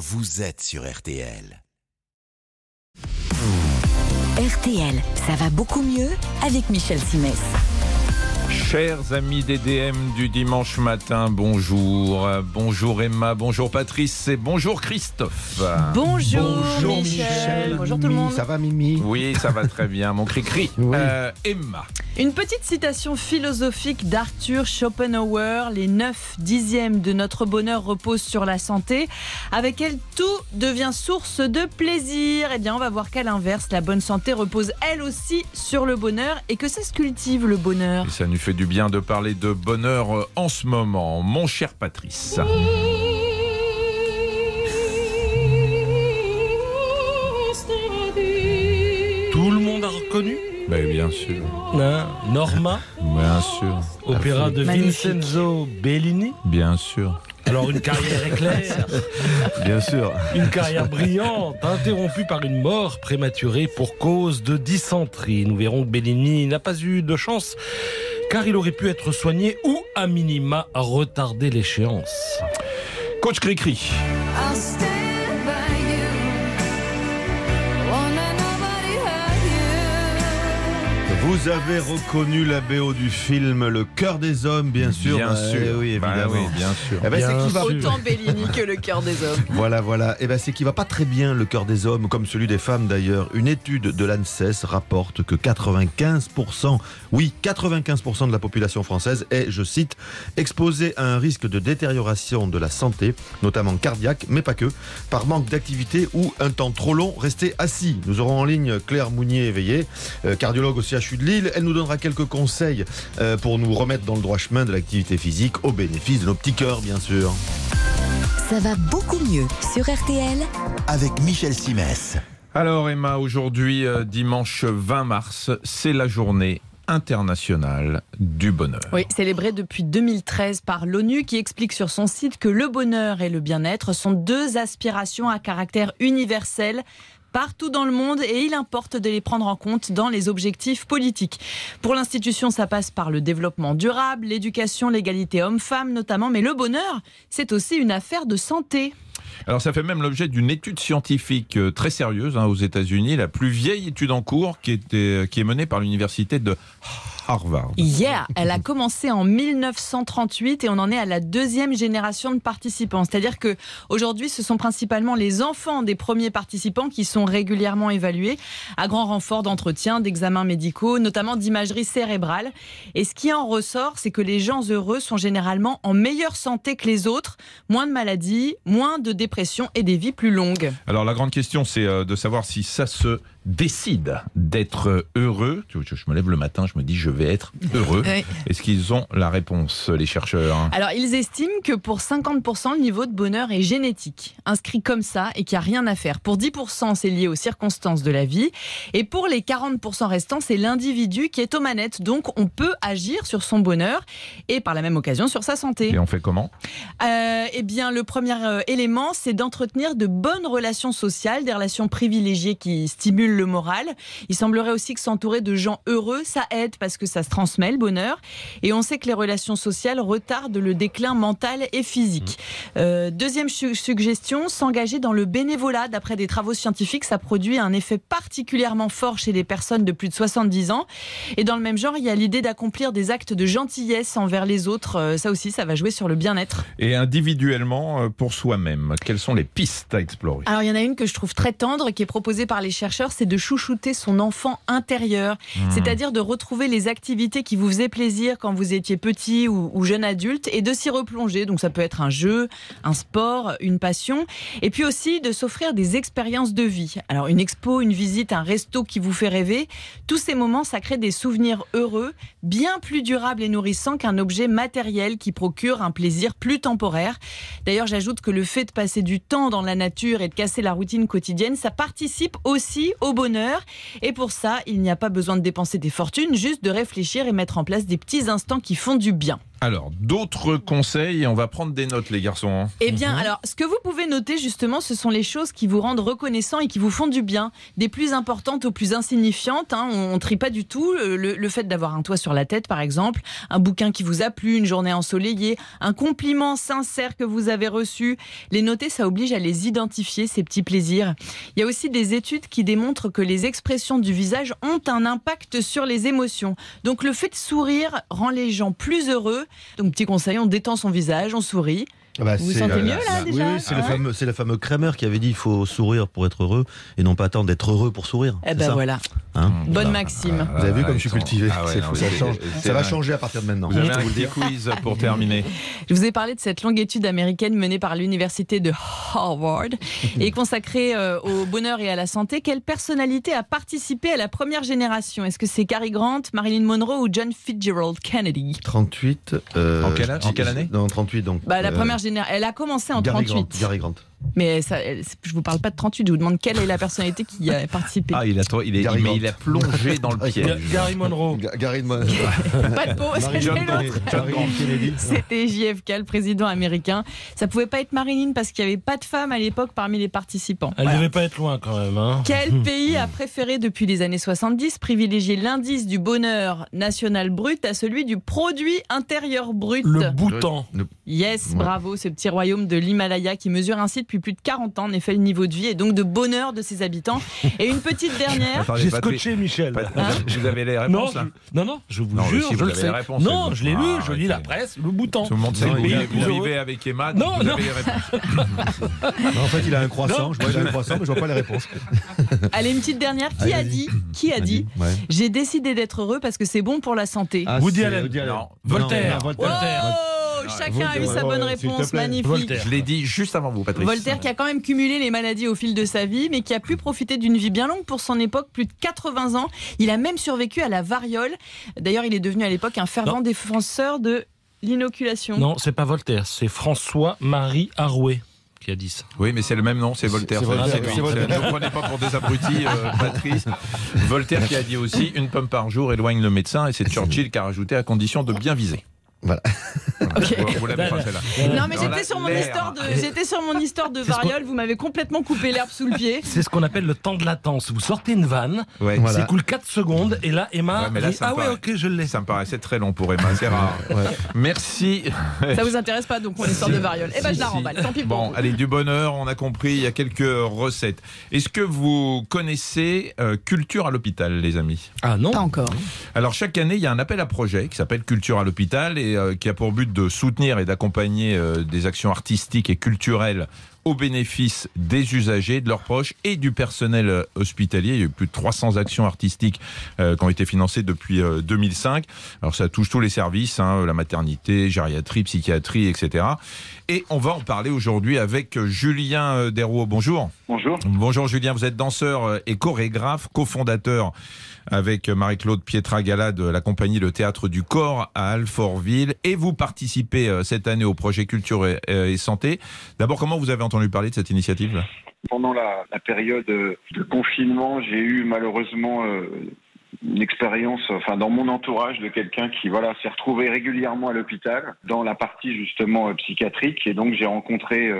vous êtes sur RTL. RTL, ça va beaucoup mieux avec Michel Simès. Chers amis des DM du dimanche matin, bonjour. Bonjour Emma, bonjour Patrice et bonjour Christophe. Bonjour, Bonjour, Michel. Michel. Bonjour tout le Mimi, monde. Ça va Mimi Oui, ça va très bien, mon cri-cri. Oui. Euh, Emma. Une petite citation philosophique d'Arthur Schopenhauer. Les 9 dixièmes de notre bonheur reposent sur la santé. Avec elle, tout devient source de plaisir. Eh bien, on va voir qu'à l'inverse, la bonne santé repose elle aussi sur le bonheur et que ça se cultive le bonheur. Et ça nous fait du bien de parler de bonheur euh, en ce moment, mon cher Patrice. Tout le monde a reconnu Ben, bien sûr, Hein Norma, bien sûr, opéra de Magnifique. Vincenzo Bellini. bien sûr. Alors une carrière éclair, Bien sûr. une carrière brillante, interrompue par une mort prématurée pour cause de dysenterie. Nous verrons que Bellini n'a pas eu de chance car il aurait pu être soigné ou à minima retarder l'échéance. Coach Cri-Cri. Vous avez reconnu la BO du film Le cœur des hommes, bien sûr. Bien Bah, sûr. eh oui, Bah évidemment. oui, bien sûr. Eh ben, c'est Bien qui va... Autant Bellini que le cœur des hommes. Voilà, voilà. Et ben, c'est qui va pas très bien le cœur des hommes, comme celui des femmes d'ailleurs. Une étude de l'ANSES rapporte que 95%, oui, 95% de la population française est, je cite, exposée à un risque de détérioration de la santé, notamment cardiaque, mais pas que, par manque d'activité ou un temps trop long resté assis. Nous aurons en ligne Claire Mounier-Éveillé, euh, cardiologue au CHU de Lille. Elle nous donnera quelques conseils euh, pour nous remettre dans le droit chemin de l'activité physique au bénéfice de nos petits cœurs, bien sûr. Ça va beaucoup mieux sur RTL Avec Michel Simès. Alors Emma, aujourd'hui, euh, dimanche 20 mars, c'est la journée internationale du bonheur. Oui, célébré depuis 2013 par l'ONU qui explique sur son site que le bonheur et le bien-être sont deux aspirations à caractère universel partout dans le monde et il importe de les prendre en compte dans les objectifs politiques. Pour l'institution, ça passe par le développement durable, l'éducation, l'égalité homme-femme notamment, mais le bonheur, c'est aussi une affaire de santé. Alors ça fait même l'objet d'une étude scientifique euh, très sérieuse hein, aux États-Unis, la plus vieille étude en cours qui, était, qui est menée par l'université de Harvard. Yeah, elle a commencé en 1938 et on en est à la deuxième génération de participants. C'est-à-dire que aujourd'hui, ce sont principalement les enfants des premiers participants qui sont régulièrement évalués à grand renfort d'entretien, d'examens médicaux, notamment d'imagerie cérébrale. Et ce qui en ressort, c'est que les gens heureux sont généralement en meilleure santé que les autres, moins de maladies, moins de dépression et des vies plus longues. Alors la grande question, c'est euh, de savoir si ça se décide d'être heureux. Je me lève le matin, je me dis je vais être heureux. Oui. Est-ce qu'ils ont la réponse, les chercheurs? Alors, ils estiment que pour 50%, le niveau de bonheur est génétique, inscrit comme ça et qu'il n'y a rien à faire. Pour 10%, c'est lié aux circonstances de la vie. Et pour les 40% restants, c'est l'individu qui est aux manettes. Donc, on peut agir sur son bonheur et par la même occasion sur sa santé. Et on fait comment? Euh, eh bien, le premier euh, élément, c'est d'entretenir de bonnes relations sociales, des relations privilégiées qui stimulent le moral. Il semblerait aussi que s'entourer de gens heureux, ça aide parce que ça se transmet le bonheur. Et on sait que les relations sociales retardent le déclin mental et physique. Euh, deuxième su- suggestion, s'engager dans le bénévolat. D'après des travaux scientifiques, ça produit un effet particulièrement fort chez les personnes de plus de 70 ans. Et dans le même genre, il y a l'idée d'accomplir des actes de gentillesse envers les autres. Euh, ça aussi, ça va jouer sur le bien-être. Et individuellement, euh, pour soi-même, quelles sont les pistes à explorer? Alors il y en a une que je trouve très tendre, qui est proposée par les chercheurs, c'est de chouchouter son enfant intérieur, c'est-à-dire de retrouver les activités qui vous faisaient plaisir quand vous étiez petit ou, ou jeune adulte et de s'y replonger. Donc ça peut être un jeu, un sport, une passion, et puis aussi de s'offrir des expériences de vie. Alors une expo, une visite, un resto qui vous fait rêver, tous ces moments, ça crée des souvenirs heureux, bien plus durables et nourrissants qu'un objet matériel qui procure un plaisir plus temporaire. D'ailleurs, j'ajoute que le fait de passer du temps dans la nature et de casser la routine quotidienne, ça participe aussi au bonheur. Et pour ça, il n'y a pas besoin de dépenser des fortunes, juste de réfléchir et mettre en place des petits instants qui font du bien. Alors, d'autres conseils, on va prendre des notes, les garçons. hein. Eh bien, alors, ce que vous pouvez noter justement, ce sont les choses qui vous rendent reconnaissant et qui vous font du bien, des plus importantes aux plus insignifiantes. hein, on, on trie pas du tout. Le- le fait d'avoir un toit sur la tête, par exemple, un bouquin qui vous a plu, une journée ensoleillée, un compliment sincère que vous avez reçu, les noter, ça oblige à les identifier ces petits plaisirs. Il y a aussi des études qui démontrent que les expressions du visage ont un impact sur les émotions. Donc, le fait de sourire rend les gens plus heureux. Donc, petit conseil, on détend son visage, on sourit. Ah bah, Vous vous sentez euh, mieux, là, oui, déjà oui, c'est le Ouais. fameux, le fameux Kramer qui avait dit il faut sourire pour être heureux et non pas attendre d'être heureux pour sourire. Eh ben ça voilà. Hein Bonne maxime. Vous avez vu comme je suis cultivé. Ah ouais, non, ça, change. va changer à partir de maintenant. Vous avez un petit quiz pour terminer. Je vous ai parlé de cette longue étude américaine menée par l'université de Harvard et consacrée euh, au bonheur et à la santé. Quelle personnalité a participé à la première génération? Est-ce que c'est Cary Grant, Marilyn Monroe ou John Fitzgerald Kennedy? 38. euh, En quelle- je- en quelle année? Non, 38 donc. bah, La euh, première génération, elle a commencé en Gary 38. Grant, Gary Grant. Mais ça, je vous parle pas de 38, je vous demande quelle est la personnalité qui a participé. Ah, il a, trop- il est, Grant. il a plongé dans le piège. Gary Monroe. Ga- Gary Mon- Pas de pause, c'était JFK, le président américain. Ça pouvait pas être Marilyn parce qu'il n'y avait pas de femme à l'époque parmi les participants. Elle Voilà. devait pas être loin quand même. Hein. Quel pays a préféré depuis les années 70 privilégier l'indice du bonheur national brut à celui du produit intérieur brut? Le Bhoutan. Yes, Ouais. bravo, ce petit royaume de l'Himalaya qui mesure ainsi depuis plus de 40 ans en effet le niveau de vie et donc de bonheur de ses habitants. Et une petite dernière, J'ai scotché Michel. Hein vous avez les Non, réponses là je, non, non, je vous Non, jure, si, je vous le avez sais. les réponses, non, je l'ai bon. lu, Ah, je lis la presse, le Bhoutan. Tout le monde sait Non, vous, vous vivez avec Emma, Non, vous non. avez les réponses. Non, en fait, il a un croissant. Non. Je vois qu'il a un croissant, mais je vois pas les réponses. allez une petite dernière, qui Allez, a dit Qui a dit. J'ai décidé d'être heureux parce que c'est bon pour la santé. Ah, Woody Allen. Non. Voltaire. Voltaire. chacun a eu sa bonne réponse, magnifique. Voltaire. Je l'ai dit juste avant vous, Patrick. Voltaire qui a quand même cumulé les maladies au fil de sa vie, mais qui a pu profiter d'une vie bien longue pour son époque, plus de 80 ans. Il a même survécu à la variole. D'ailleurs, il est devenu à l'époque un fervent Non. défenseur de l'inoculation. Non, c'est pas Voltaire, c'est François-Marie Arouet qui a dit ça. Oui, mais c'est le même nom, c'est Voltaire. Ne prenez pas pour des abrutis, euh, Patrice. Voltaire qui a dit aussi une pomme par jour éloigne le médecin, et c'est Churchill qui a rajouté à condition de bien viser. Voilà. Ok. Vous, vous l'avez pas celle-là. Non, mais j'étais sur, mon histoire de, j'étais sur mon histoire de variole. Vous m'avez complètement coupé l'herbe sous le pied. C'est ce qu'on appelle le temps de latence. Vous sortez une vanne, Ouais. Voilà. c'est cool 4 secondes, et là, Emma Ouais, mais là, dit, ça me Ah ouais, ok, je l'ai. Ça me paraissait très long pour Emma, c'est rare. Merci. Ça vous intéresse pas, donc mon histoire de variole Eh ben, je la Si. remballe. Tant pis pour Bon, vous. allez, du bonheur, on a compris, il y a quelques recettes. Est-ce que vous connaissez euh, Culture à l'hôpital, les amis? Ah non Pas encore. Alors chaque année, il y a un appel à projet qui s'appelle Culture à l'hôpital et euh, qui a pour but de soutenir et d'accompagner euh, des actions artistiques et culturelles au bénéfice des usagers, de leurs proches et du personnel euh, hospitalier. Il y a eu plus de 300 actions artistiques euh, qui ont été financées depuis euh, 2005. Alors ça touche tous les services, hein, la maternité, gériatrie, psychiatrie, etc. Et on va en parler aujourd'hui avec Julien Desrouaux. Bonjour. Bonjour. Bonjour Julien, vous êtes danseur et chorégraphe, cofondateur avec Marie-Claude Pietragala de la compagnie Le Théâtre du Corps à Alfortville et vous participez euh, cette année au projet Culture et, euh, et Santé. D'abord, comment vous avez entendu parler de cette initiative Pendant la, période de confinement, j'ai eu malheureusement euh, une expérience, enfin dans mon entourage, de quelqu'un qui voilà s'est retrouvé régulièrement à l'hôpital dans la partie justement psychiatrique, et donc j'ai rencontré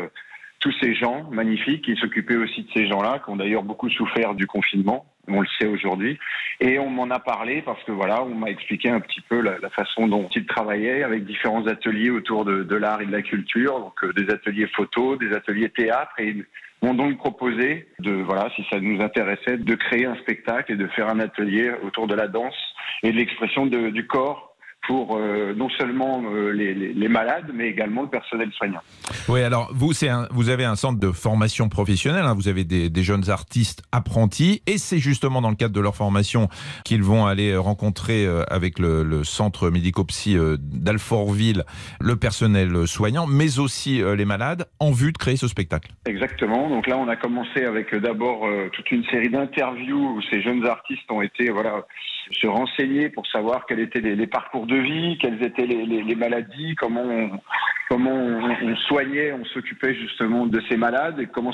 tous ces gens magnifiques qui s'occupaient aussi de ces gens-là, qui ont d'ailleurs beaucoup souffert du confinement. On le sait aujourd'hui. Et on m'en a parlé parce que voilà, on m'a expliqué un petit peu la, façon dont ils travaillaient avec différents ateliers autour de, l'art et de la culture, donc euh, des ateliers photo, des ateliers théâtre, et m'ont donc proposé de voilà, si ça nous intéressait, de créer un spectacle et de faire un atelier autour de la danse et de l'expression du corps pour euh, non seulement euh, les, les- les malades, mais également le personnel soignant. Oui, alors vous, un- vous avez un centre de formation professionnelle, hein, vous avez des, des jeunes artistes apprentis, et c'est justement dans le cadre de leur formation qu'ils vont aller rencontrer euh, avec le, le centre médico-psy d'Alfortville le personnel soignant, mais aussi les malades, en vue de créer ce spectacle. Exactement. Donc là, on a commencé avec d'abord toute une série d'interviews où ces jeunes artistes ont été voilà se renseigner pour savoir quels étaient les, parcours de vie, quelles étaient les, maladies, comment on, comment on, soignait, on s'occupait justement de ces malades et comment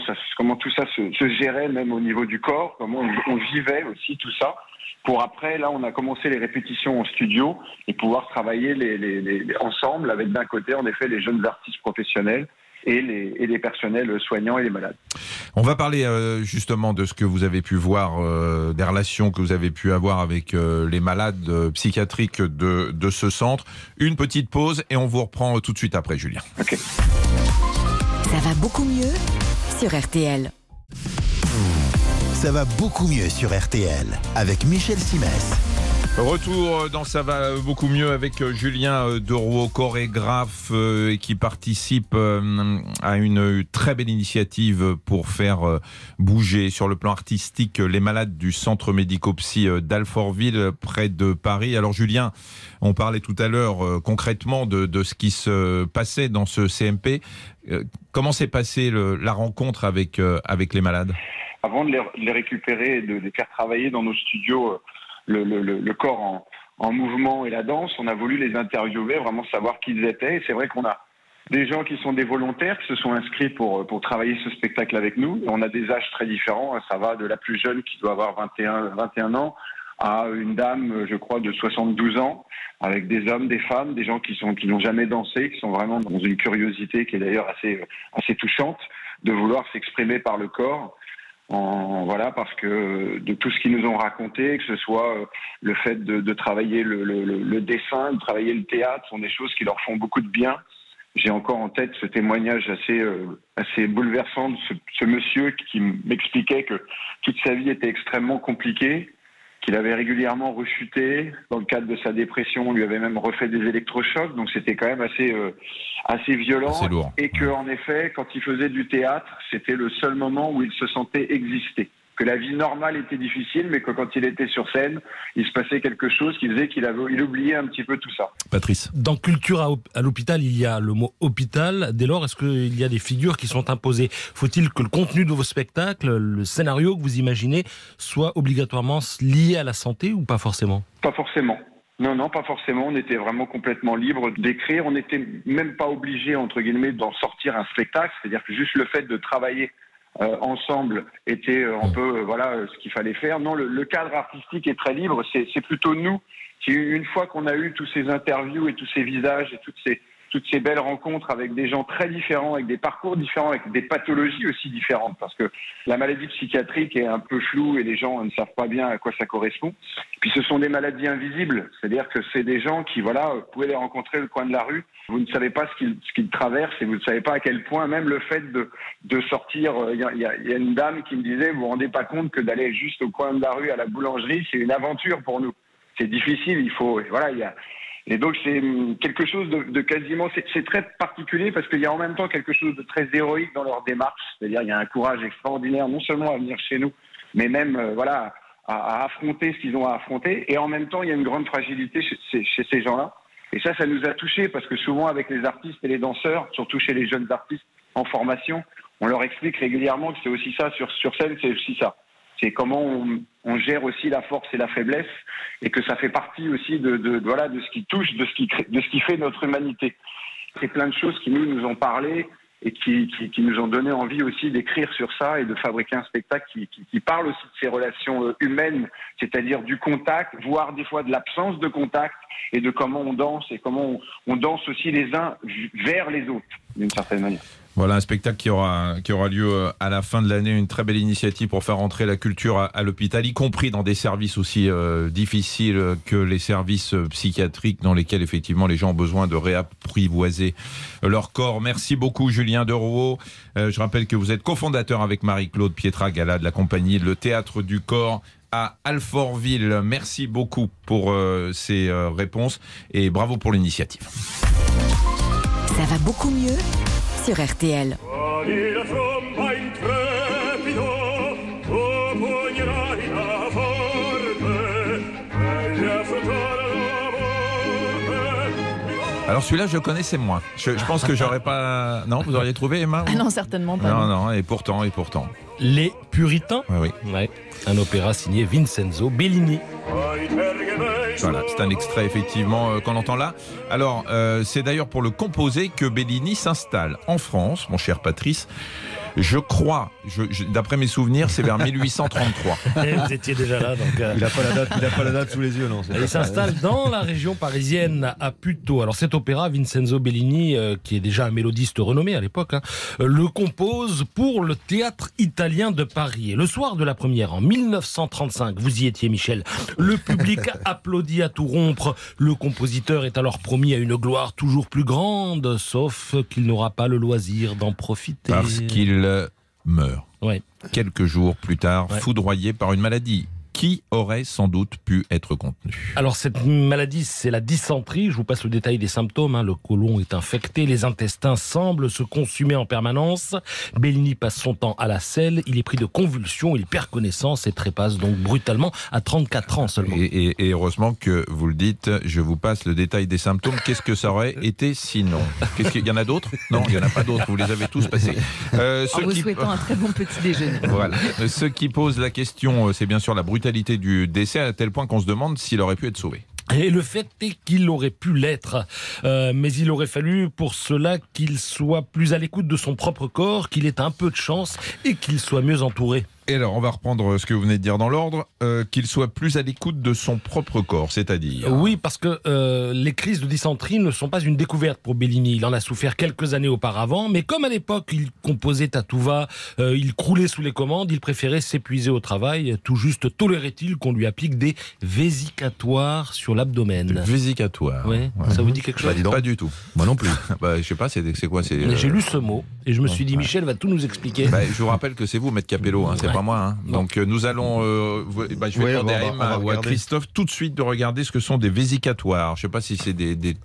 tout ça se, gérait même au niveau du corps, comment on, vivait aussi tout ça. Pour après, là, on a commencé les répétitions en studio et pouvoir travailler les- ensemble avec d'un côté, en effet, les jeunes artistes professionnels et les, et les personnels soignants et les malades. On va parler euh, justement de ce que vous avez pu voir, euh, des relations que vous avez pu avoir avec euh, les malades euh, psychiatriques de, de ce centre. Une petite pause et on vous reprend tout de suite après, Julien. Ça va beaucoup mieux sur RTL. Ça va beaucoup mieux sur RTL avec Michel Simès. Retour dans Ça va beaucoup mieux avec euh, Julien euh, Derouault, chorégraphe euh, et qui participe à une très belle initiative pour faire bouger sur le plan artistique les malades du centre médico-psy d'Alfortville près de Paris. Alors Julien, on parlait tout à l'heure concrètement de, de ce qui se passait dans ce CMP. Comment s'est passée la rencontre avec, avec les malades? Avant de les, les récupérer et de les faire travailler dans nos studios le, le- le- corps en, en mouvement et la danse, on a voulu les interviewer, vraiment savoir qui ils étaient. Et c'est vrai qu'on a des gens qui sont des volontaires, qui se sont inscrits pour, pour travailler ce spectacle avec nous. On a des âges très différents. Ça va de la plus jeune qui doit avoir 21, 21 ans à une dame, je crois, de 72 ans, avec des hommes, des femmes, des gens qui sont qui n'ont jamais dansé, qui sont vraiment dans une curiosité qui est d'ailleurs assez assez touchante de vouloir s'exprimer par le corps. En, voilà, parce que de tout ce qu'ils nous ont raconté, que ce soit euh, le fait de, de travailler le, le- le- dessin, de travailler le théâtre, sont des choses qui leur font beaucoup de bien. J'ai encore en tête ce témoignage assez, euh, assez bouleversant de ce, ce monsieur qui m'expliquait que toute sa vie était extrêmement compliquée, qu'il avait régulièrement rechuté dans le cadre de sa dépression, on lui avait même refait des électrochocs, donc c'était quand même assez, euh, assez violent. Lourd. Et que, en effet, quand il faisait du théâtre, c'était le seul moment où il se sentait exister. Que la vie normale était difficile, mais que quand il était sur scène, il se passait quelque chose qui faisait qu'il avait, il oubliait un petit peu tout ça. Patrice Dans culture à, à l'hôpital, il y a le mot hôpital. Dès lors, est-ce qu'il y a des figures qui sont imposées? Faut-il que le contenu de vos spectacles, le scénario que vous imaginez, soit obligatoirement lié à la santé ou pas forcément? Pas forcément. Non, non, pas forcément. On était vraiment complètement libre d'écrire. On n'était même pas obligé, entre guillemets, d'en sortir un spectacle. C'est-à-dire que juste le fait de travailler euh, ensemble était euh, un peu, euh, voilà, euh, ce qu'il fallait faire. Non, le, le cadre artistique est très libre. C'est c'est plutôt nous qui, une fois qu'on a eu tous ces interviews et tous ces visages et toutes ces toutes ces belles rencontres avec des gens très différents, avec des parcours différents, avec des pathologies aussi différentes, parce que la maladie psychiatrique est un peu floue et les gens ne savent pas bien à quoi ça correspond. Puis ce sont des maladies invisibles, c'est-à-dire que c'est des gens qui, voilà, vous pouvez les rencontrer au coin de la rue, vous ne savez pas ce qu'ils traversent et vous ne savez pas à quel point même le fait de, de sortir, euh, il y, a, une dame qui me disait, vous vous rendez pas compte que d'aller juste au coin de la rue à la boulangerie, c'est une aventure pour nous. C'est difficile, il faut, voilà, il y a, et donc c'est hum, quelque chose de, de quasiment, c'est très particulier parce qu'il y a en même temps quelque chose de très héroïque dans leur démarche. C'est-à-dire il y a un courage extraordinaire, non seulement à venir chez nous, mais même euh, voilà à, à affronter ce qu'ils ont à affronter. Et en même temps, il y a une grande fragilité chez, chez- chez ces gens-là. Et ça, ça nous a touchés parce que souvent avec les artistes et les danseurs, surtout chez les jeunes artistes en formation, on leur explique régulièrement que c'est aussi ça sur, sur scène, c'est aussi ça. C'est comment on, gère aussi la force et la faiblesse et que ça fait partie aussi de, voilà de ce qui touche, de ce qui de ce qui fait notre humanité. C'est plein de choses qui nous nous ont parlé et qui, qui, nous ont donné envie aussi d'écrire sur ça et de fabriquer un spectacle qui, qui, parle aussi de ces relations euh, humaines, c'est-à-dire du contact, voire des fois de l'absence de contact et de comment on danse et comment on danse aussi les uns vers les autres d'une certaine manière. Voilà un spectacle qui aura, qui aura lieu euh, à la fin de l'année, une très belle initiative pour faire entrer la culture à, l'hôpital, y compris dans des services aussi euh, difficiles que les services euh, psychiatriques dans lesquels effectivement les gens ont besoin de réapprivoiser leur corps. Merci beaucoup Julien Derouault. Euh, je rappelle que vous êtes cofondateur avec Marie-Claude Pietragala de la compagnie Le Théâtre du Corps à Alfortville. Merci beaucoup pour euh, ces euh, réponses et bravo pour l'initiative. Ça va beaucoup mieux sur RTL. Alors celui-là, je connaissais moins. Je, je pense que j'aurais pas. Non, vous auriez trouvé Emma Ah non, certainement pas. Non, non, et pourtant, et pourtant. Les Puritains. Oui, oui. Ouais. Un opéra signé Vincenzo Bellini. Voilà, c'est un extrait effectivement euh, qu'on entend là. Alors, euh, c'est d'ailleurs pour le composer que Bellini s'installe en France, mon cher Patrice. Je crois, je- je- d'après mes souvenirs, c'est vers 1833. Et vous étiez déjà là, donc. euh, Il n'a pas la date, il a pas la date sous les yeux, non. il ça. s'installe dans la région parisienne, à Puteaux. Alors cet opéra, Vincenzo Bellini, euh, qui est déjà un mélodiste renommé à l'époque, hein, euh, le compose pour le théâtre italien de Paris. Et le soir de la première, en 1935, vous y étiez Michel, le public applaudit à tout rompre. Le compositeur est alors promis à une gloire toujours plus grande, sauf qu'il n'aura pas le loisir d'en profiter. Parce qu'il meurt. Ouais. Quelques jours plus tard, Ouais. foudroyé par une maladie qui aurait sans doute pu être contenue. Alors cette maladie, c'est la dysenterie. Je vous passe le détail des symptômes. hein. Le côlon est infecté, les intestins semblent se consumer en permanence. Bellini passe son temps à la selle. Il est pris de convulsions, il perd connaissance et trépasse donc brutalement à 34 ans seulement. Et, et- et heureusement que vous le dites, je vous passe le détail des symptômes. Qu'est-ce que ça aurait été sinon? Qu'est-ce qu'il y en a d'autres? Non, il n'y en a pas d'autres. Vous les avez tous passés. Euh, En vous qui- souhaitant un très bon petit déjeuner. Voilà. Euh, Ce qui pose la question, euh, c'est bien sûr la brutalité du décès, à tel point qu'on se demande s'il aurait pu être sauvé. Et le fait est qu'il aurait pu l'être, Euh, mais il aurait fallu pour cela qu'il soit plus à l'écoute de son propre corps, qu'il ait un peu de chance et qu'il soit mieux entouré. Et alors, on va reprendre ce que vous venez de dire dans l'ordre, euh, qu'il soit plus à l'écoute de son propre corps, c'est-à-dire. Oui, parce que euh, les crises de dysenterie ne sont pas une découverte pour Bellini. Il en a souffert quelques années auparavant, mais comme à l'époque il composait à tout va, euh, il croulait sous les commandes, il préférait s'épuiser au travail. Tout juste tolérait-il qu'on lui applique des vésicatoires sur l'abdomen. Vésicatoire. Ouais, ça vous dit quelque chose Bah, donc. Pas du tout. Moi non plus. Bah, je sais pas, c'est quoi J'ai lu ce mot et je me suis dit, ouais. Michel va tout nous expliquer. Bah, je vous rappelle que c'est vous, Maître Capello, hein, Ouais. Pas moi. hein. Donc euh, nous allons, euh, bah, je vais demander à regarder. Christophe tout de suite de regarder ce que sont des vésicatoires. Je sais pas si c'est des, des-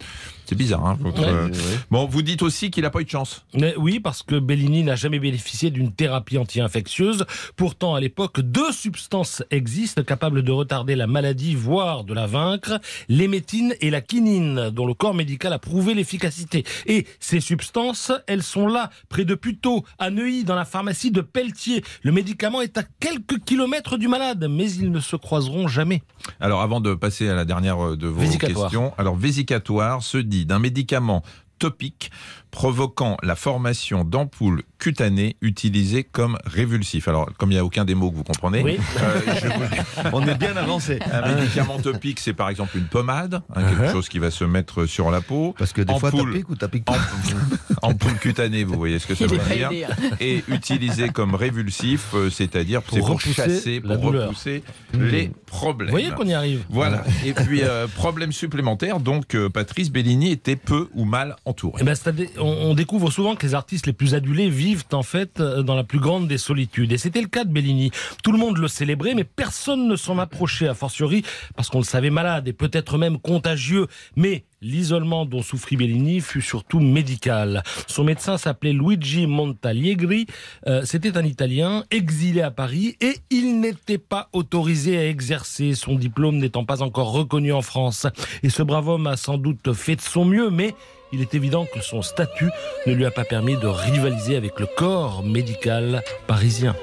c'est bizarre. Hein, votre, Ouais. Bon, vous dites aussi qu'il a pas eu de chance. Mais oui, parce que Bellini n'a jamais bénéficié d'une thérapie anti-infectieuse. Pourtant, à l'époque, deux substances existent capables de retarder la maladie, voire de la vaincre l'émétine et la quinine, dont le corps médical a prouvé l'efficacité. Et ces substances, elles sont là, près de Puteaux, à Neuilly, dans la pharmacie de Pelletier. Le médicament est à quelques kilomètres du malade, mais ils ne se croiseront jamais. Alors, avant de passer à la dernière de vos Vésicatoire. questions, alors vésicatoire se d'un médicament topique provoquant la formation d'ampoules cutanées utilisées comme révulsif. Alors, comme il n'y a aucun des mots que vous comprenez, Oui. euh, je vous- On est bien avancé. un médicament topique, c'est par exemple une pommade, hein, quelque Uh-huh. chose qui va se mettre sur la peau. Parce que des fois, Ampoule. pique ou pas. Ampoule cutanée, vous voyez ce que ça Il veut dire. hein. Et utilisé comme révulsif, euh, c'est-à-dire Pour pour repousser chasser, pour douleur. repousser les problèmes. Vous voyez qu'on y arrive Voilà. Et puis, euh, problème supplémentaire, donc euh, Patrice Bellini était peu ou mal Eh ben, on découvre souvent que les artistes les plus adulés vivent en fait euh, dans la plus grande des solitudes. Et c'était le cas de Bellini. Tout le monde le célébrait, mais personne ne s'en approchait, a fortiori, parce qu'on le savait malade et peut-être même contagieux. Mais l'isolement dont souffrit Bellini fut surtout médical. Son médecin s'appelait Luigi Montaliegri. Euh, c'était un Italien exilé à Paris et il n'était pas autorisé à exercer, son diplôme n'étant pas encore reconnu en France. Et ce brave homme a sans doute fait de son mieux, mais il est évident que son statut ne lui a pas permis de rivaliser avec le corps médical parisien.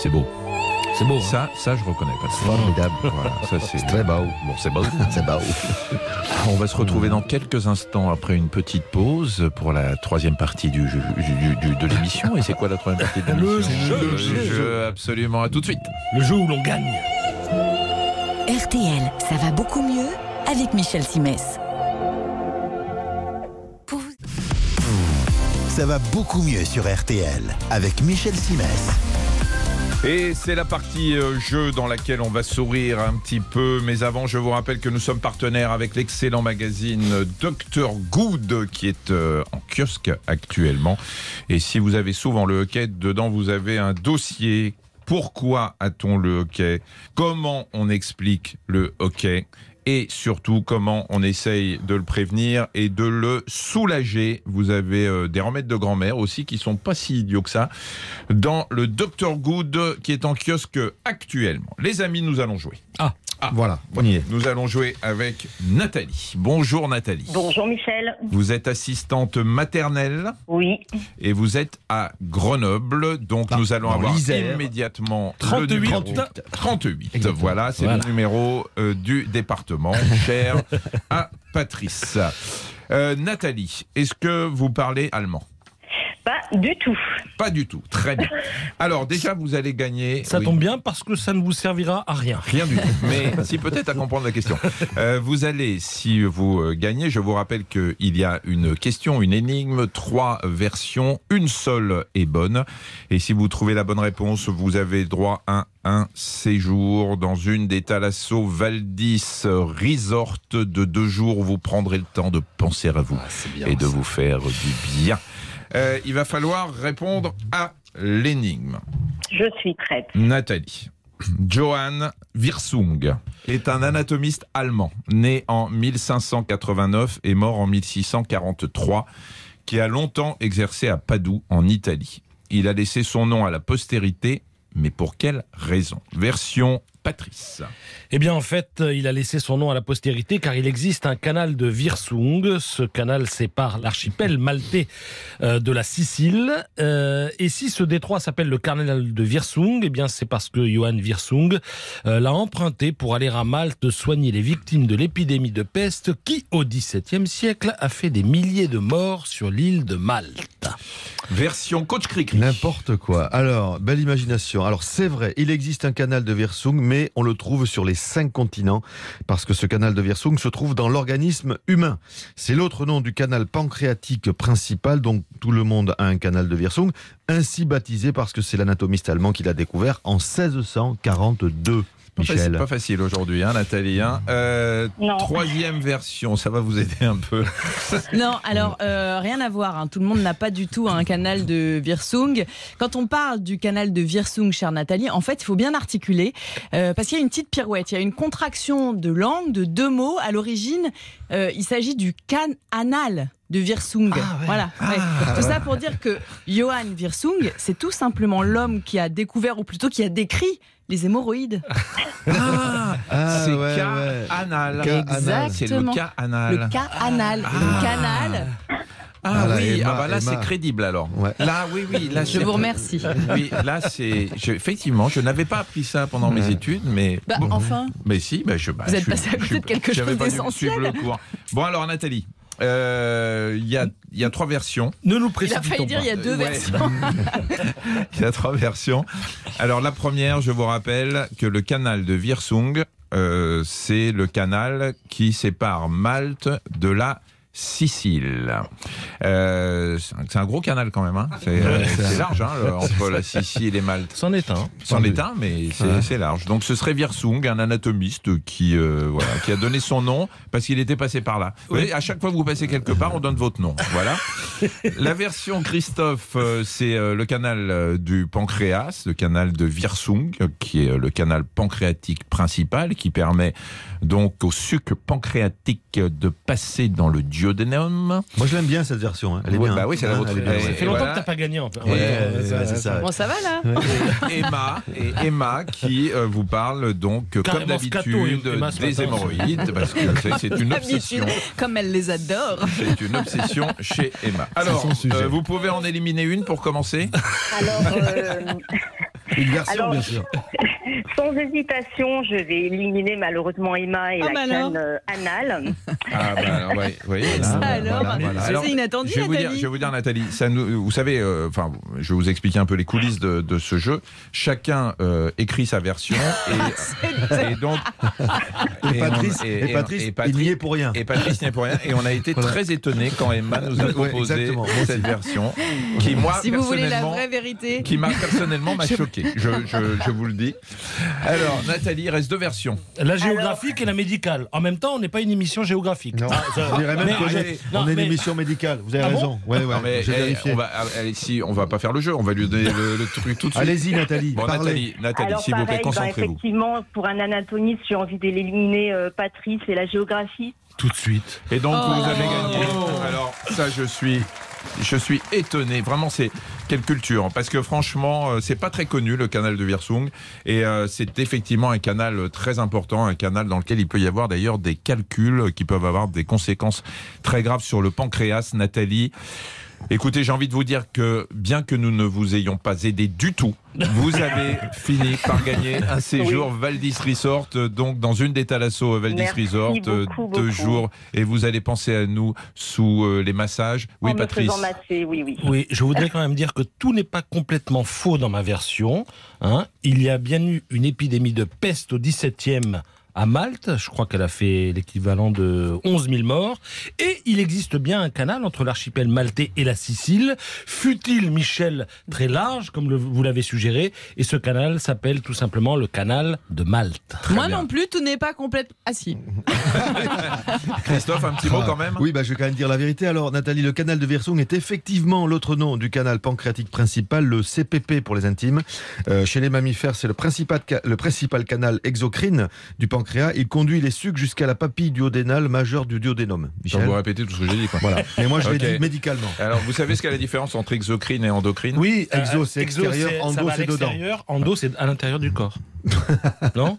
C'est beau. C'est beau. hein Ça, ça, je reconnais pas. Formidable. Voilà, ça c'est très beau. Bon, c'est beau. C'est beau. On va se retrouver dans quelques instants après une petite pause pour la troisième partie du, jeu- du- du- de l'émission. Et c'est quoi la troisième partie de Le l'émission jeu, Le le jeu. absolument. À tout de suite. Le jeu où l'on gagne. RTL, ça va beaucoup mieux avec Michel Simès. Ça va beaucoup mieux sur RTL avec Michel Simès. Et c'est la partie euh, jeu dans laquelle on va sourire un petit peu. Mais avant, je vous rappelle que nous sommes partenaires avec l'excellent magazine euh, Dr Good qui est euh, en kiosque actuellement. Et si vous avez souvent le hockey, dedans vous avez un dossier. Pourquoi a-t-on le hockey? Comment on explique le hockey? Et surtout comment on essaye de le prévenir et de le soulager? Vous avez euh, des remèdes de grand-mère aussi qui sont pas si idiots que ça dans le Dr Good qui est en kiosque actuellement. Les amis, nous allons jouer. Ah. Voilà, on y est. Nous allons jouer avec Nathalie. Bonjour Nathalie. Bonjour Michel. Vous êtes assistante maternelle Oui, et vous êtes à Grenoble. Donc nous allons avoir l'Isère. immédiatement 38. le numéro 38. Exactement. Voilà, c'est Voilà. le numéro euh, du département, cher à Patrice. Euh, Nathalie, est-ce que vous parlez allemand? Pas du tout. Pas du tout. Très bien. Alors déjà, vous allez gagner. Ça oui. tombe bien parce que ça ne vous servira à rien. Rien du tout. Mais si peut-être à comprendre la question. Euh, vous allez, si vous euh, gagnez, je vous rappelle qu'il y a une question, une énigme, trois versions, une seule est bonne. Et si vous trouvez la bonne réponse, vous avez droit à un séjour dans une des Thalasso Valdis Resort de deux jours où vous prendrez le temps de penser à vous et de vous faire du bien. Euh, il va falloir répondre à l'énigme. Je suis prête. Nathalie. Johann Wirsung est un anatomiste allemand, né en 1589 et mort en 1643, qui a longtemps exercé à Padoue, en Italie. Il a laissé son nom à la postérité, mais pour quelle raison? Version Patrice. Eh bien, en fait, il a laissé son nom à la postérité car il existe un canal de Virsung. Ce canal sépare l'archipel maltais euh, de la Sicile. Euh, et si ce détroit s'appelle le canal de Virsung, eh bien, c'est parce que Johann Virsung euh, l'a emprunté pour aller à Malte soigner les victimes de l'épidémie de peste qui, au XVIIe siècle, a fait des milliers de morts sur l'île de Malte. Version Coach Cricri. N'importe quoi. Alors, belle imagination. Alors, c'est vrai, il existe un canal de Virsung, mais on le trouve sur les cinq continents, parce que ce canal de Virsung se trouve dans l'organisme humain. C'est l'autre nom du canal pancréatique principal, donc tout le monde a un canal de Virsung, ainsi baptisé parce que c'est l'anatomiste allemand qui l'a découvert en 1642. Michel. pas facile aujourd'hui, hein, Nathalie. hein. Euh, Non. troisième version, ça va vous aider un peu. Non, alors euh, rien à voir. hein. Tout le monde n'a pas du tout un canal de Virsung. Quand on parle du canal de Virsung, chère Nathalie, en fait, il faut bien articuler euh, parce qu'il y a une petite pirouette. Il y a une contraction de langue de deux mots. À l'origine, euh, il s'agit du can anal de Virsung. Voilà. ouais. Tout ça pour dire que Johann Virsung, c'est tout simplement l'homme qui a découvert, ou plutôt qui a décrit les hémorroïdes. Ah, Ah, c'est ouais, cas ouais. anal. Anal. C'est le Exactement. cas anal. Le cas anal. Et le canal. Ah oui, Emma, ah bah là c'est crédible alors. Ouais. Là oui oui, là Je vous remercie. Oui, là c'est je- effectivement, je n'avais pas appris ça pendant mes études, mais Bah, bon. enfin. mais si, bah, je. bah, Vous êtes je- passé à côté je- de quelque chose d'essentiel. suivre le cours. Bon alors Nathalie, euh, il y a il y a trois versions. Ne nous Il a précipitons failli dire pas. il y a deux Ouais. versions. Il y a trois versions. Alors la première, je vous rappelle que le canal de Virsung, euh, c'est le canal qui sépare Malte de la Sicile. Euh, c'est un- gros canal quand même. Hein. C'est euh, large hein, le- entre la Sicile et Malte. C'en est un. C'en est un, mais c'est large. Donc ce serait Virsung, un anatomiste qui, euh, voilà, qui a donné son nom parce qu'il était passé par là. Vous voyez, à chaque fois que vous passez quelque part, on donne votre nom. Voilà. La version Christophe, c'est le canal du pancréas, le canal de Virsung, euh, qui est le canal pancréatique principal, qui permet donc au suc pancréatique de passer dans le duodénum. Moi, je l'aime bien cette version. hein. Elle est Ouais, bien. bah oui, c'est la Hein, vôtre. Ça fait et longtemps voilà. que t'as pas gagné. En fait. Et- Ouais, c'est ça. Bon, ça va là Et Emma, et Emma qui euh, vous parle donc, comme d'habitude, des hémorroïdes, parce que c'est- une obsession. Comme elle les adore. C'est une obsession chez Emma. Alors, euh, vous pouvez en éliminer une pour commencer? Alors, euh, Une version, Alors- bien sûr. Sans hésitation, je vais éliminer malheureusement Emma et Ah, la bah canne euh, anale. Ah, bah alors, ouais, ouais, Ça alors, voilà, voilà. c'est Alors, inattendu, je vais, vous dire, Nathalie. je vais vous dire, Nathalie, ça nous, vous savez, euh, enfin, je vais vous expliquer un peu les coulisses de, de ce jeu. Chacun euh, écrit sa version et, et donc. Et Patrice, et, Patrice, il n'y est pour rien. Et Patrice n'y est pour rien. Et on a été Voilà. très étonnés quand Emma nous a Ouais, proposé aussi. cette version, qui moi Si vous voulez la personnellement, vraie vérité. qui m'a personnellement m'a choqué. Je, je, je vous le dis. Alors, Nathalie, il reste deux versions. La géographique et la médicale. En même temps, on n'est pas une émission géographique. Non, Ah, ça- je dirais même mais- que non, on est une émission médicale. Vous avez Ah bon raison. Ouais, ouais, Non, mais, j'ai eh, vérifié. on va, allez, si, on va pas faire le jeu, on va lui donner le, le truc tout de suite. Allez-y, Nathalie. Bon, parlez. Nathalie, Nathalie Alors s'il vous plaît, bah, concentrez-vous. effectivement, pour un anatomiste, j'ai envie de l'éliminer euh, Patrice et la géographie. Tout de suite. Et donc, Oh vous là avez gagné. Alors, ça, je suis. Je suis étonné, vraiment c'est quelle culture, parce que franchement euh, c'est pas très connu le canal de Virsung et euh, c'est effectivement un canal très important, un canal dans lequel il peut y avoir d'ailleurs des calculs qui peuvent avoir des conséquences très graves sur le pancréas. Nathalie, écoutez j'ai envie de vous dire que bien que nous ne vous ayons pas aidé du tout, vous avez fini par gagner un séjour Valdis Resort, euh, donc dans une des Thalasso Valdis Merci Resort, euh, beaucoup, deux beaucoup. jours et vous allez penser à nous sous euh, les massages. Oui, en Patrice. me faisant masser, oui, oui. Oui, je voudrais quand même dire que tout n'est pas complètement faux dans ma version. hein. Il y a bien eu une épidémie de peste au 17e à Malte. Je crois qu'elle a fait l'équivalent de 11 000 morts. Et il existe bien un canal entre l'archipel maltais et la Sicile. Fut-il, Michel, très large, comme le- vous l'avez suggéré? Et ce canal s'appelle tout simplement le canal de Malte. Moi bien. non plus, tout n'est pas complète. Ah si. Christophe, un petit mot Ah, quand même? Oui, bah, je vais quand même dire la vérité. Alors, Nathalie, le canal de Virsung est effectivement l'autre nom du canal pancréatique principal, le CPP pour les intimes. Euh, chez les mammifères, c'est le principal, le principal canal exocrine du pancréas. Il conduit les sucs jusqu'à la papille duodénale majeure du duodénum. Je Michel vais vous répéter tout ce que j'ai dit. Quoi. Voilà. Mais moi, je l'ai Ok. dit médicalement. Alors, vous savez ce qu'est la différence entre exocrine et endocrine Oui, exo, c'est Euh, extérieur, c'est- ça endo, c'est dedans. Endo, c'est à l'intérieur du corps. non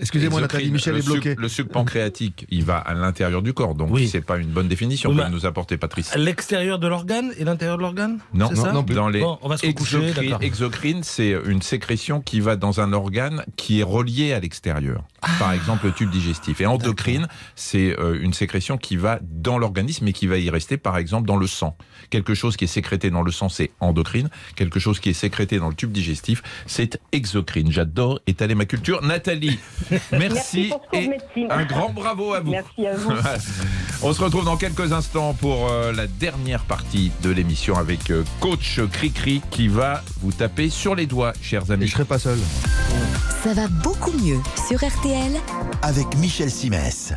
excusez-moi, exocrine, Nathalie, Michel est bloqué. suc- le suc pancréatique, il va à l'intérieur du corps, donc Oui. c'est pas une bonne définition Oui, que bah- nous apporter Patrice. l'extérieur de l'organe et l'intérieur de l'organe Non, non, ça non. Dans les Bon, on va se d'accord. exocrine, c'est une sécrétion qui va dans un organe qui est relié à l'extérieur. Ah. Par exemple, le tube digestif. Et endocrine, c'est euh, une sécrétion qui va dans l'organisme et qui va y rester, par exemple, dans le sang. Quelque chose qui est sécrété dans le sang, c'est endocrine. Quelque chose qui est sécrété dans le tube digestif, c'est exocrine. J'adore étaler ma culture. Nathalie, merci, Merci pour ce cours de et médecine. un grand bravo à vous. Merci à vous. On se retrouve dans quelques instants pour euh, la dernière partie de l'émission avec euh, coach Cricri qui va vous taper sur les doigts, chers Et amis. je serai pas seul. Ça va beaucoup mieux sur RTL. Avec Michel Simès.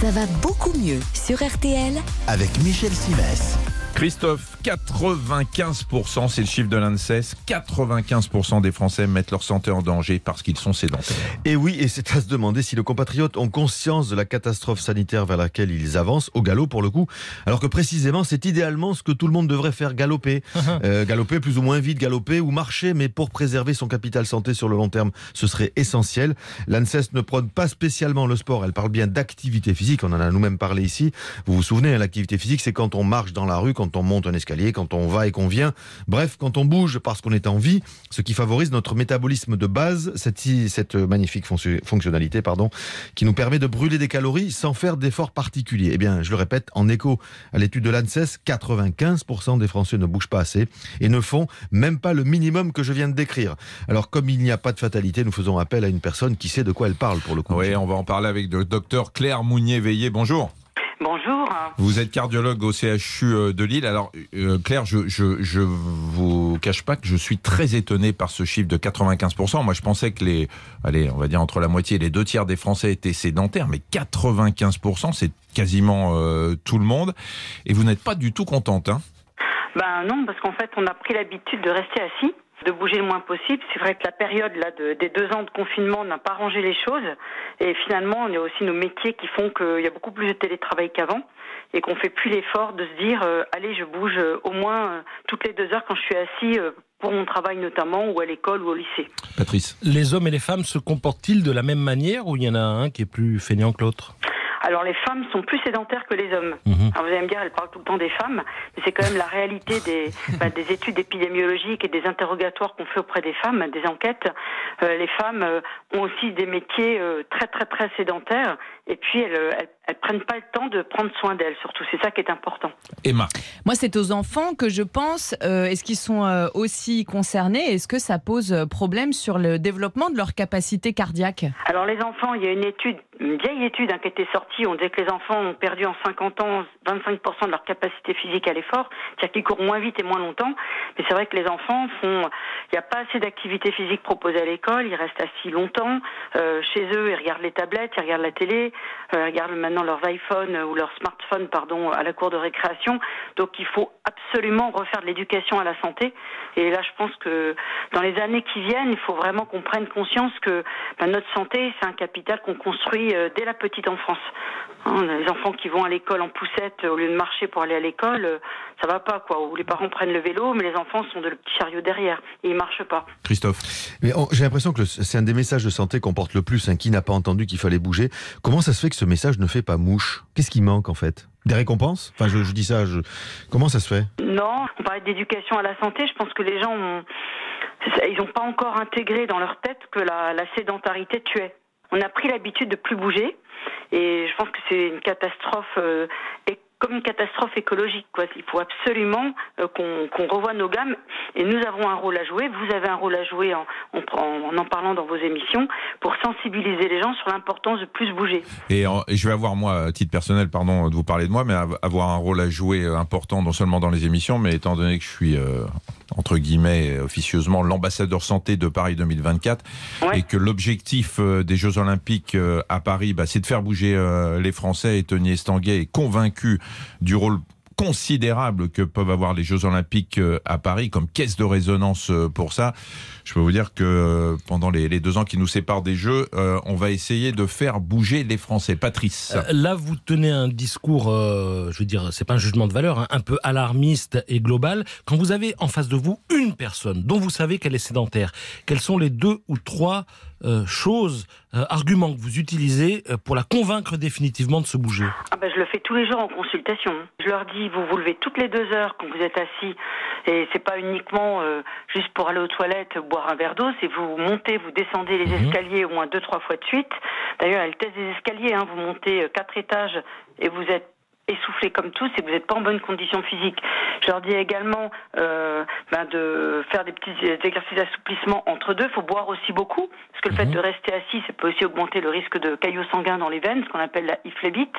Ça va beaucoup mieux sur RTL. Avec Michel Simès. Christophe, 95%, c'est le chiffre de l'ANSES, 95% des Français mettent leur santé en danger parce qu'ils sont sédentaires. Et oui, et c'est à se demander si nos compatriotes ont conscience de la catastrophe sanitaire vers laquelle ils avancent, au galop pour le coup, alors que précisément c'est idéalement ce que tout le monde devrait faire, galoper. Euh, galoper plus ou moins vite, galoper ou marcher, mais pour préserver son capital santé sur le long terme, ce serait essentiel. L'ANSES ne prône pas spécialement le sport, elle parle bien d'activité physique, on en a nous-mêmes parlé ici. Vous vous souvenez, hein, l'activité physique c'est quand on marche dans la rue, quand on monte un escalier, quand on va et qu'on vient, bref, quand on bouge parce qu'on est en vie, ce qui favorise notre métabolisme de base, cette, cette magnifique fonction- fonctionnalité pardon, qui nous permet de brûler des calories sans faire d'efforts particuliers. Eh bien, je le répète, en écho à l'étude de l'ANSES, 95% des Français ne bougent pas assez et ne font même pas le minimum que je viens de décrire. Alors, comme il n'y a pas de fatalité, nous faisons appel à une personne qui sait de quoi elle parle pour le coup. Oui, on va en parler avec le docteur Claire Mounier-Veillé. Bonjour. Bonjour. Vous êtes cardiologue au CHU euh, de Lille. Alors, euh, Claire, je, je, je vous cache pas que je suis très étonné par ce chiffre de 95%. Moi, je pensais que les, allez, on va dire entre la moitié et les deux tiers des Français étaient sédentaires, mais 95%, c'est quasiment euh, tout le monde. Et vous n'êtes pas du tout contente, hein? Ben non, parce qu'en fait, on a pris l'habitude de rester assis, de bouger le moins possible. C'est vrai que la période là de- des deux ans de confinement n'a pas arrangé les choses. Et finalement, il y a aussi nos métiers qui font qu'il y a beaucoup plus de télétravail qu'avant et qu'on fait plus l'effort de se dire euh, allez, je bouge euh, au moins euh, toutes les deux heures quand je suis assis euh, pour mon travail notamment ou à l'école ou au lycée. Patrice Les hommes et les femmes se comportent-ils de la même manière ou il y en a un qui est plus feignant que l'autre? Alors les femmes sont plus sédentaires que les hommes. Mhm. Alors vous allez me dire, elle parle tout le temps des femmes, mais c'est quand même la réalité des, bah, des études épidémiologiques et des interrogatoires qu'on fait auprès des femmes, des enquêtes. Euh, les femmes euh, ont aussi des métiers euh, très très très sédentaires et puis elles, euh, elles elles prennent pas le temps de prendre soin d'elles. Surtout, c'est ça qui est important. Emma. Moi, c'est aux enfants que je pense. euh, Est-ce qu'ils sont euh, aussi concernés Est-ce que ça pose problème sur le développement de leur capacité cardiaque? Alors les enfants, il y a une étude, une vieille étude hein, qui était sortie. On disait que les enfants ont perdu en 50 ans 25% de leur capacité physique à l'effort, c'est-à-dire qu'ils courent moins vite et moins longtemps. Mais c'est vrai que les enfants font, il n'y a pas assez d'activité physique proposée à l'école. Ils restent assis longtemps euh, chez eux. Ils regardent les tablettes, ils regardent la télé, euh, ils regardent maintenant leurs iPhones ou leurs smartphones, pardon, à la cour de récréation. Donc il faut absolument refaire de l'éducation à la santé. Et là, je pense que dans les années qui viennent, il faut vraiment qu'on prenne conscience que ben, notre santé, c'est un capital qu'on construit euh, dès la petite enfance. Hein, les enfants qui vont à l'école en poussette euh, au lieu de marcher pour aller à l'école, euh, ça va pas quoi. Ou les parents prennent le vélo, mais les enfants sont de le petit chariot derrière et ils marchent pas. Christophe. Mais on- j'ai l'impression que le- c'est un des messages de santé qu'on porte le plus. hein. Qui n'a pas entendu qu'il fallait bouger Comment ça se fait que ce message ne fait pas mouche? Qu'est-ce qui manque en fait? Des récompenses? Enfin, je, je dis ça. je- Comment ça se fait? Non, on parlait d'éducation à la santé. Je pense que les gens, ont, ils n'ont pas encore intégré dans leur tête que la, la sédentarité tuait. On a pris l'habitude de plus bouger, et je pense que c'est une catastrophe, euh, comme une catastrophe écologique. Quoi. Il faut absolument euh, qu'on revoie nos gammes, et nous avons un rôle à jouer. Vous avez un rôle à jouer en en, en en parlant dans vos émissions pour sensibiliser les gens sur l'importance de plus bouger. Et, en- et je vais avoir, moi, à titre personnel, pardon de vous parler de moi, mais av- avoir un rôle à jouer euh, important, non seulement dans les émissions, mais étant donné que je suis, euh, entre guillemets, officieusement l'ambassadeur santé de Paris 2024, Ouais. et que l'objectif des Jeux Olympiques à Paris, bah, c'est de faire bouger euh, les Français, et Tony Estanguet est convaincu du rôle considérable que peuvent avoir les Jeux Olympiques euh, à Paris comme caisse de résonance euh, pour ça. Je peux vous dire que euh, pendant les, deux ans qui nous séparent des Jeux, on va essayer de faire bouger les Français. Patrice. Là, vous tenez un discours, je veux dire, c'est pas un jugement de valeur, hein, un peu alarmiste et global. Quand vous avez en face de vous une personne dont vous savez qu'elle est sédentaire, quelles sont les deux ou trois euh, choses, euh, arguments que vous utilisez euh, pour la convaincre définitivement de se bouger Ah ben, je le fais tous les jours en consultation. Je leur dis, vous vous levez toutes les deux heures quand vous êtes assis, et c'est pas uniquement euh, juste pour aller aux toilettes boire un verre d'eau, c'est vous montez, vous descendez les Mhm. escaliers au moins deux trois fois de suite. D'ailleurs, elle teste des escaliers, hein, vous montez euh, quatre étages et vous êtes essoufflé comme tous et que vous n'êtes pas en bonne condition physique. Je leur dis également euh, ben, de faire des petits exercices d'assouplissement entre deux. Il faut boire aussi beaucoup, parce que le fait de rester assis, ça peut aussi augmenter le risque de caillots sanguins dans les veines, ce qu'on appelle la iflébite.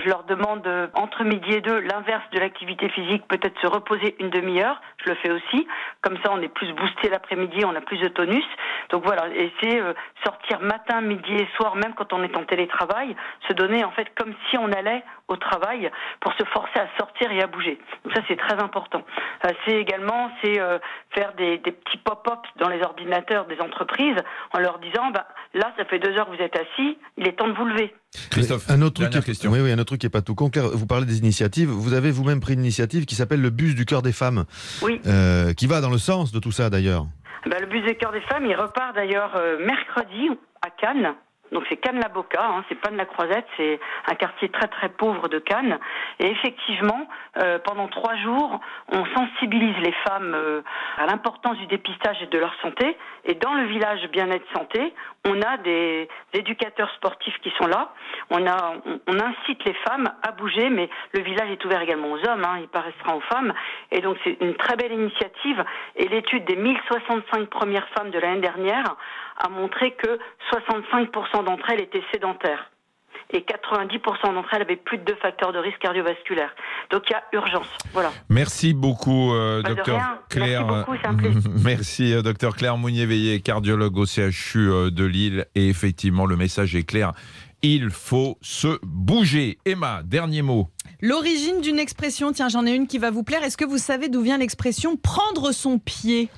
Je leur demande euh, entre midi et deux, l'inverse de l'activité physique, peut-être se reposer une demi-heure. Je le fais aussi. Comme ça, on est plus boosté l'après-midi, on a plus de tonus. Donc voilà, et c'est euh, sortir matin, midi et soir, même quand on est en télétravail, se donner en fait comme si on allait au travail pour se forcer à sortir et à bouger. Donc ça, c'est très important. Euh, c'est également c'est euh, faire des, des petits pop-ups dans les ordinateurs des entreprises en leur disant, bah, là, ça fait deux heures que vous êtes assis, il est temps de vous lever. Christophe, un autre truc, question. Oui, oui, un autre truc qui est pas tout con. Claire, vous parlez des initiatives. Vous avez vous-même pris une initiative qui s'appelle le bus du cœur des femmes, Oui. euh, qui va dans le sens de tout ça d'ailleurs. Bah, le bus des cœurs des femmes, il repart d'ailleurs euh, mercredi à Cannes. Donc c'est Cannes-la-Boca, hein, c'est pas de la Croisette, c'est un quartier très très pauvre de Cannes. Et effectivement, euh, pendant trois jours, on sensibilise les femmes euh, à l'importance du dépistage et de leur santé. Et dans le village bien-être santé, on a des éducateurs sportifs qui sont là. On incite les femmes à bouger, mais le village est ouvert également aux hommes. Hein, il restreint aux femmes. Et donc c'est une très belle initiative. Et l'étude des 1065 premières femmes de l'année dernière a montré que 65% d'entre elles étaient sédentaires. Et 90% d'entre elles avaient plus de deux facteurs de risque cardiovasculaire. Donc il y a urgence. Voilà. Merci beaucoup, euh, docteur. Claire. Merci beaucoup, c'est un plaisir. Merci, euh, docteur Claire Mounier-Veillé, cardiologue au CHU euh, de Lille. Et effectivement, le message est clair. Il faut se bouger. Emma, dernier mot. L'origine d'une expression, tiens, j'en ai une qui va vous plaire. Est-ce que vous savez d'où vient l'expression prendre son pied?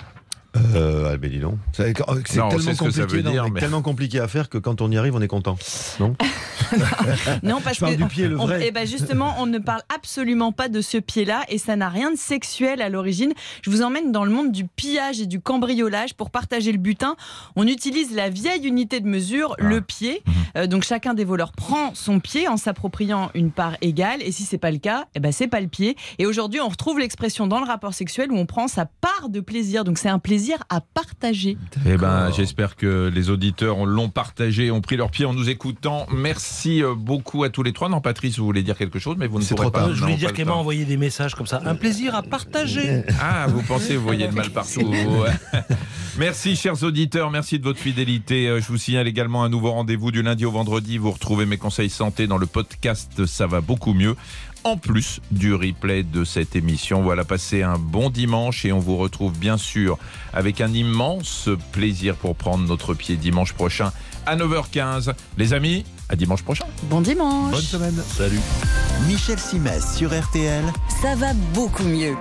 Euh, ah, ben dis donc. C'est tellement ce que compliqué, veut non, dire, mais mais- tellement compliqué à faire que quand on y arrive, on est content. Non Non, parce Je parle que du pied, le on- vrai. eh ben justement, on ne parle absolument pas de ce pied-là et ça n'a rien de sexuel à l'origine. Je vous emmène dans le monde du pillage et du cambriolage pour partager le butin. On utilise la vieille unité de mesure, le pied. Euh, donc chacun des voleurs prend son pied en s'appropriant une part égale et si c'est pas le cas, eh ben c'est pas le pied. Et aujourd'hui, on retrouve l'expression dans le rapport sexuel où on prend sa part de plaisir. Donc c'est un plaisir plaisir à partager. Eh ben, j'espère que les auditeurs l'ont partagé, ont pris leur pied en nous écoutant. Merci euh, beaucoup à tous les trois. Non, Patrice, vous voulez dire quelque chose, mais vous ne pourrez trop pas. tard. je voulais dire le qu'elle m'a temps. envoyé des messages comme ça. Un plaisir à partager. Ah, vous pensez, vous voyez le mal partout. Merci, chers auditeurs. Merci de votre fidélité. Euh, Je vous signale également un nouveau rendez-vous du lundi au vendredi. Vous retrouvez mes conseils santé dans le podcast Ça va beaucoup mieux. En plus du replay de cette émission. Voilà, passez un bon dimanche et on vous retrouve bien sûr avec un immense plaisir pour prendre notre pied dimanche prochain à 9h15. Les amis, à dimanche prochain. Bon dimanche Bonne semaine. Salut. Michel Simès sur RTL. Ça va beaucoup mieux.